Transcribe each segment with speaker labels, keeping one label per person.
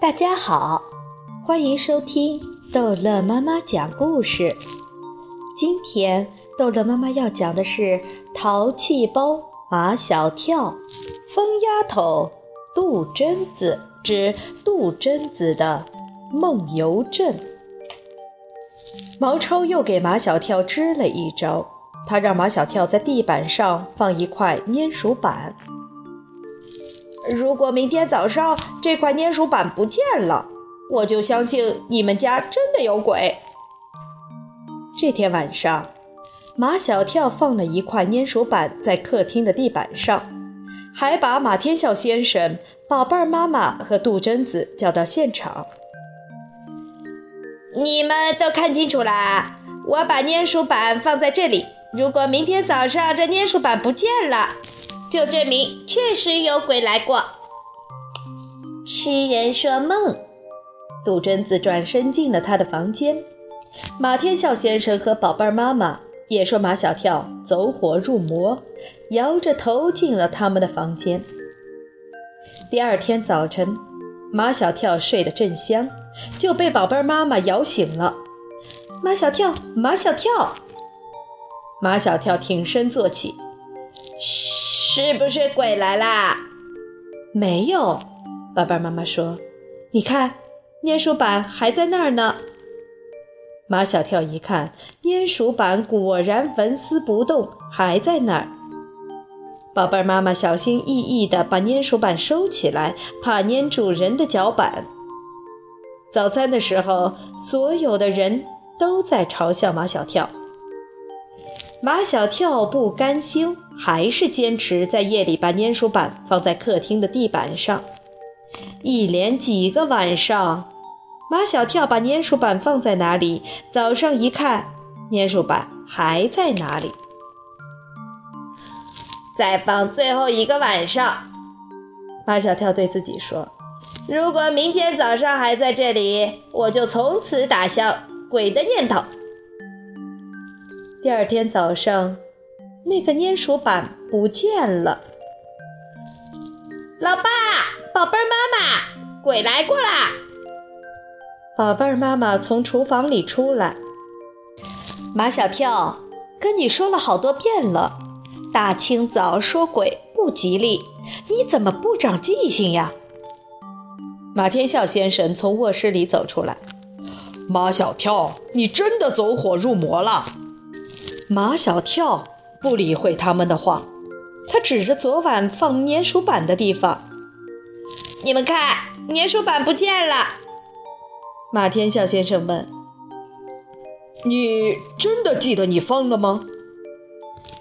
Speaker 1: 大家好，欢迎收听逗乐妈妈讲故事。今天逗乐妈妈要讲的是《淘气包马小跳》，疯丫头杜真子之杜真子的梦游症。毛超又给马小跳支了一招，他让马小跳在地板上放一块粘鼠板。
Speaker 2: 如果明天早上这块粘鼠板不见了，我就相信你们家真的有鬼。
Speaker 1: 这天晚上，马小跳放了一块粘鼠板在客厅的地板上，还把马天笑先生、宝贝儿妈妈和杜真子叫到现场。
Speaker 2: 你们都看清楚啦！我把粘鼠板放在这里，如果明天早上这粘鼠板不见了。就证明确实有鬼来过。
Speaker 1: 痴人说梦。杜真子转身进了他的房间。马天笑先生和宝贝儿妈妈也说马小跳走火入魔，摇着头进了他们的房间。第二天早晨，马小跳睡得正香，就被宝贝儿妈妈摇醒了。马小跳，马小跳，马小跳挺身坐起。
Speaker 2: 嘘。是不是鬼来啦？
Speaker 1: 没有，宝贝妈妈说：“你看，粘鼠板还在那儿呢。”马小跳一看，粘鼠板果然纹丝不动，还在那儿。宝贝妈妈小心翼翼地把粘鼠板收起来，怕粘住人的脚板。早餐的时候，所有的人都在嘲笑马小跳。马小跳不甘心，还是坚持在夜里把粘鼠板放在客厅的地板上。一连几个晚上，马小跳把粘鼠板放在哪里，早上一看，粘鼠板还在哪里。
Speaker 2: 再放最后一个晚上，
Speaker 1: 马小跳对自己说：“
Speaker 2: 如果明天早上还在这里，我就从此打消鬼的念头。”
Speaker 1: 第二天早上，那个粘鼠板不见了。
Speaker 2: 老爸，宝贝儿妈妈，鬼来过啦！
Speaker 1: 宝贝儿妈妈从厨房里出来。马小跳，跟你说了好多遍了，大清早说鬼不吉利，你怎么不长记性呀？马天笑先生从卧室里走出来。
Speaker 3: 马小跳，你真的走火入魔了。
Speaker 1: 马小跳不理会他们的话，他指着昨晚放粘鼠板的地方：“
Speaker 2: 你们看，粘鼠板不见了。”
Speaker 1: 马天笑先生问：“
Speaker 3: 你真的记得你放了吗？”“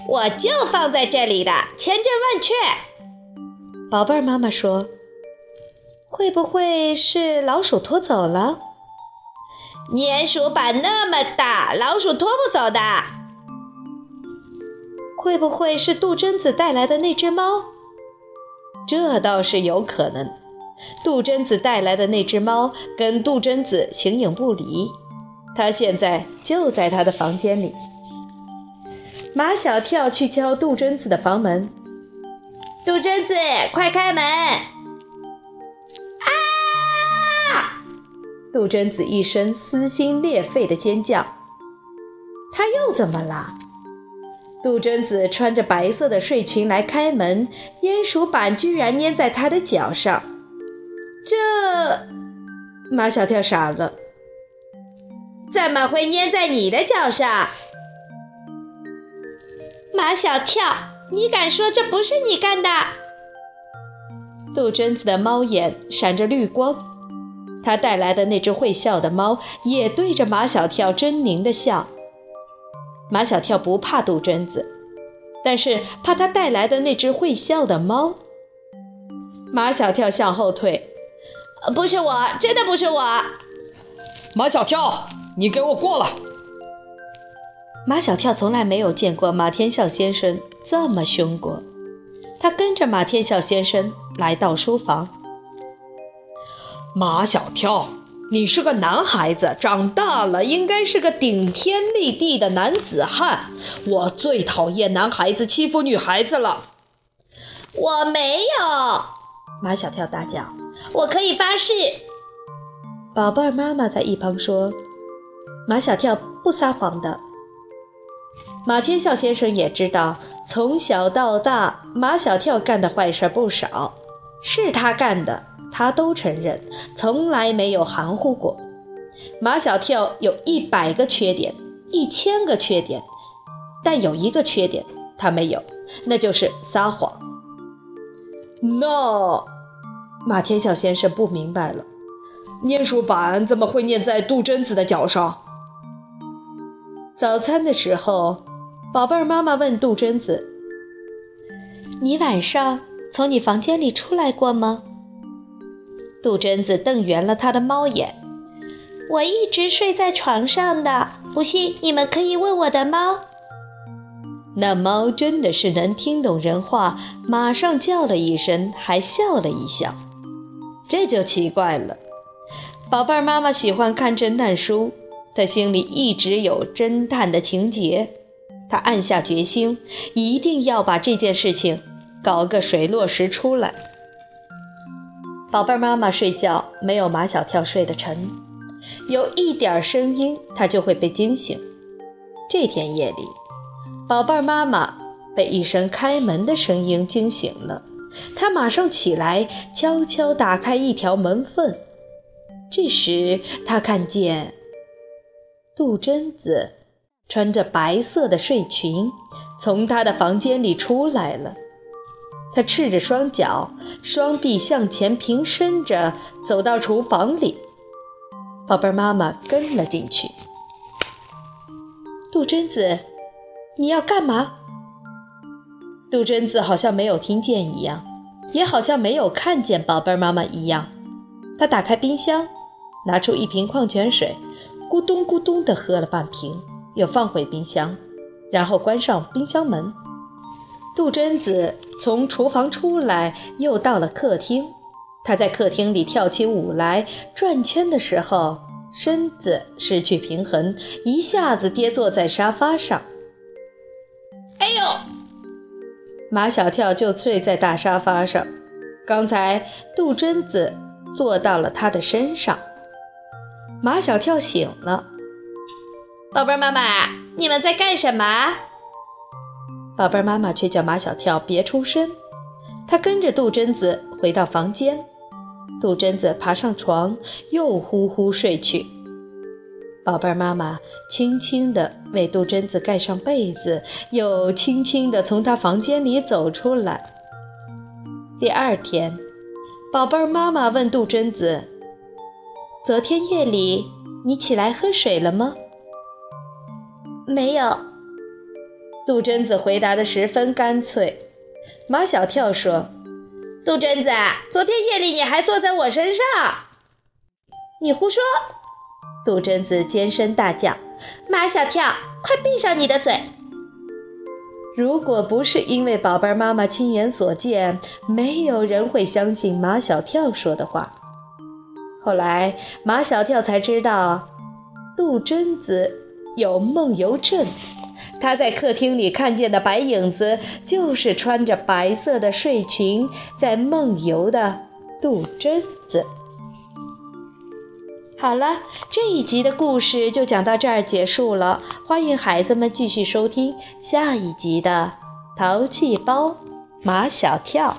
Speaker 2: 我就放在这里的，千真万确。”
Speaker 1: 宝贝儿妈妈说：“会不会是老鼠拖走了？”“
Speaker 2: 粘鼠板那么大，老鼠拖不走的。”
Speaker 1: 会不会是杜真子带来的那只猫？这倒是有可能。杜真子带来的那只猫跟杜真子形影不离，它现在就在他的房间里。马小跳去敲杜真子的房门：“
Speaker 2: 杜真子，快开门！”
Speaker 1: 啊！杜真子一声撕心裂肺的尖叫。他又怎么了？杜真子穿着白色的睡裙来开门，粘鼠板居然粘在她的脚上。这，马小跳傻了。
Speaker 2: 怎么会粘在你的脚上？马小跳，你敢说这不是你干的？
Speaker 1: 杜真子的猫眼闪着绿光，他带来的那只会笑的猫也对着马小跳狰狞的笑。马小跳不怕杜真子，但是怕他带来的那只会笑的猫。马小跳向后退，
Speaker 2: 不是我，真的不是我。
Speaker 3: 马小跳，你给我过来！
Speaker 1: 马小跳从来没有见过马天笑先生这么凶过，他跟着马天笑先生来到书房。
Speaker 3: 马小跳。你是个男孩子，长大了应该是个顶天立地的男子汉。我最讨厌男孩子欺负女孩子了。
Speaker 2: 我没有，
Speaker 1: 马小跳大叫。
Speaker 2: 我可以发誓，
Speaker 1: 宝贝儿妈妈在一旁说：“马小跳不撒谎的。”马天笑先生也知道，从小到大，马小跳干的坏事不少，是他干的，他都承认，从来没有含糊过。马小跳有一百个缺点，一千个缺点，但有一个缺点他没有，那就是撒谎。
Speaker 3: 那马天笑先生不明白了，粘鼠板怎么会粘在杜真子的脚上？
Speaker 1: 早餐的时候，宝贝儿妈妈问杜真子：“你晚上从你房间里出来过吗？”杜真子瞪圆了他的猫眼。
Speaker 2: 我一直睡在床上的，不信你们可以问我的猫。
Speaker 1: 那猫真的是能听懂人话，马上叫了一声，还笑了一笑。这就奇怪了。宝贝儿妈妈喜欢看侦探书，她心里一直有侦探的情节，她暗下决心，一定要把这件事情搞个水落石出来。宝贝儿妈妈睡觉没有马小跳睡得沉。有一点声音，他就会被惊醒。这天夜里，宝贝儿妈妈被一声开门的声音惊醒了。她马上起来，悄悄打开一条门缝。这时，她看见杜真子穿着白色的睡裙从她的房间里出来了。他赤着双脚，双臂向前平伸着，走到厨房里。宝贝儿妈妈跟了进去。杜真子，你要干嘛？杜真子好像没有听见一样，也好像没有看见宝贝儿妈妈一样。他打开冰箱，拿出一瓶矿泉水，咕咚咕咚地喝了半瓶，又放回冰箱，然后关上冰箱门。杜真子从厨房出来，又到了客厅。她在客厅里跳起舞来，转圈的时候，身子失去平衡，一下子跌坐在沙发上。
Speaker 2: 哎呦！
Speaker 1: 马小跳就睡在大沙发上，刚才杜真子坐到了他的身上。马小跳醒了，
Speaker 2: 宝贝儿妈妈，你们在干什么？
Speaker 1: 宝贝儿妈妈却叫马小跳别出声，他跟着杜真子回到房间。杜真子爬上床，又呼呼睡去。宝贝儿妈妈轻轻地为杜真子盖上被子，又轻轻地从她房间里走出来。第二天，宝贝儿妈妈问杜真子：“昨天夜里你起来喝水了吗？”“
Speaker 2: 没有。”
Speaker 1: 杜真子回答的十分干脆。马小跳说。
Speaker 2: 杜真子，昨天夜里你还坐在我身上，
Speaker 1: 你胡说！杜真子尖声大叫：“
Speaker 2: 马小跳，快闭上你的嘴！”
Speaker 1: 如果不是因为宝贝妈妈亲眼所见，没有人会相信马小跳说的话。后来马小跳才知道，杜真子有梦游症。他在客厅里看见的白影子，就是穿着白色的睡裙在梦游的杜真子。好了，这一集的故事就讲到这儿结束了。欢迎孩子们继续收听下一集的《淘气包马小跳》。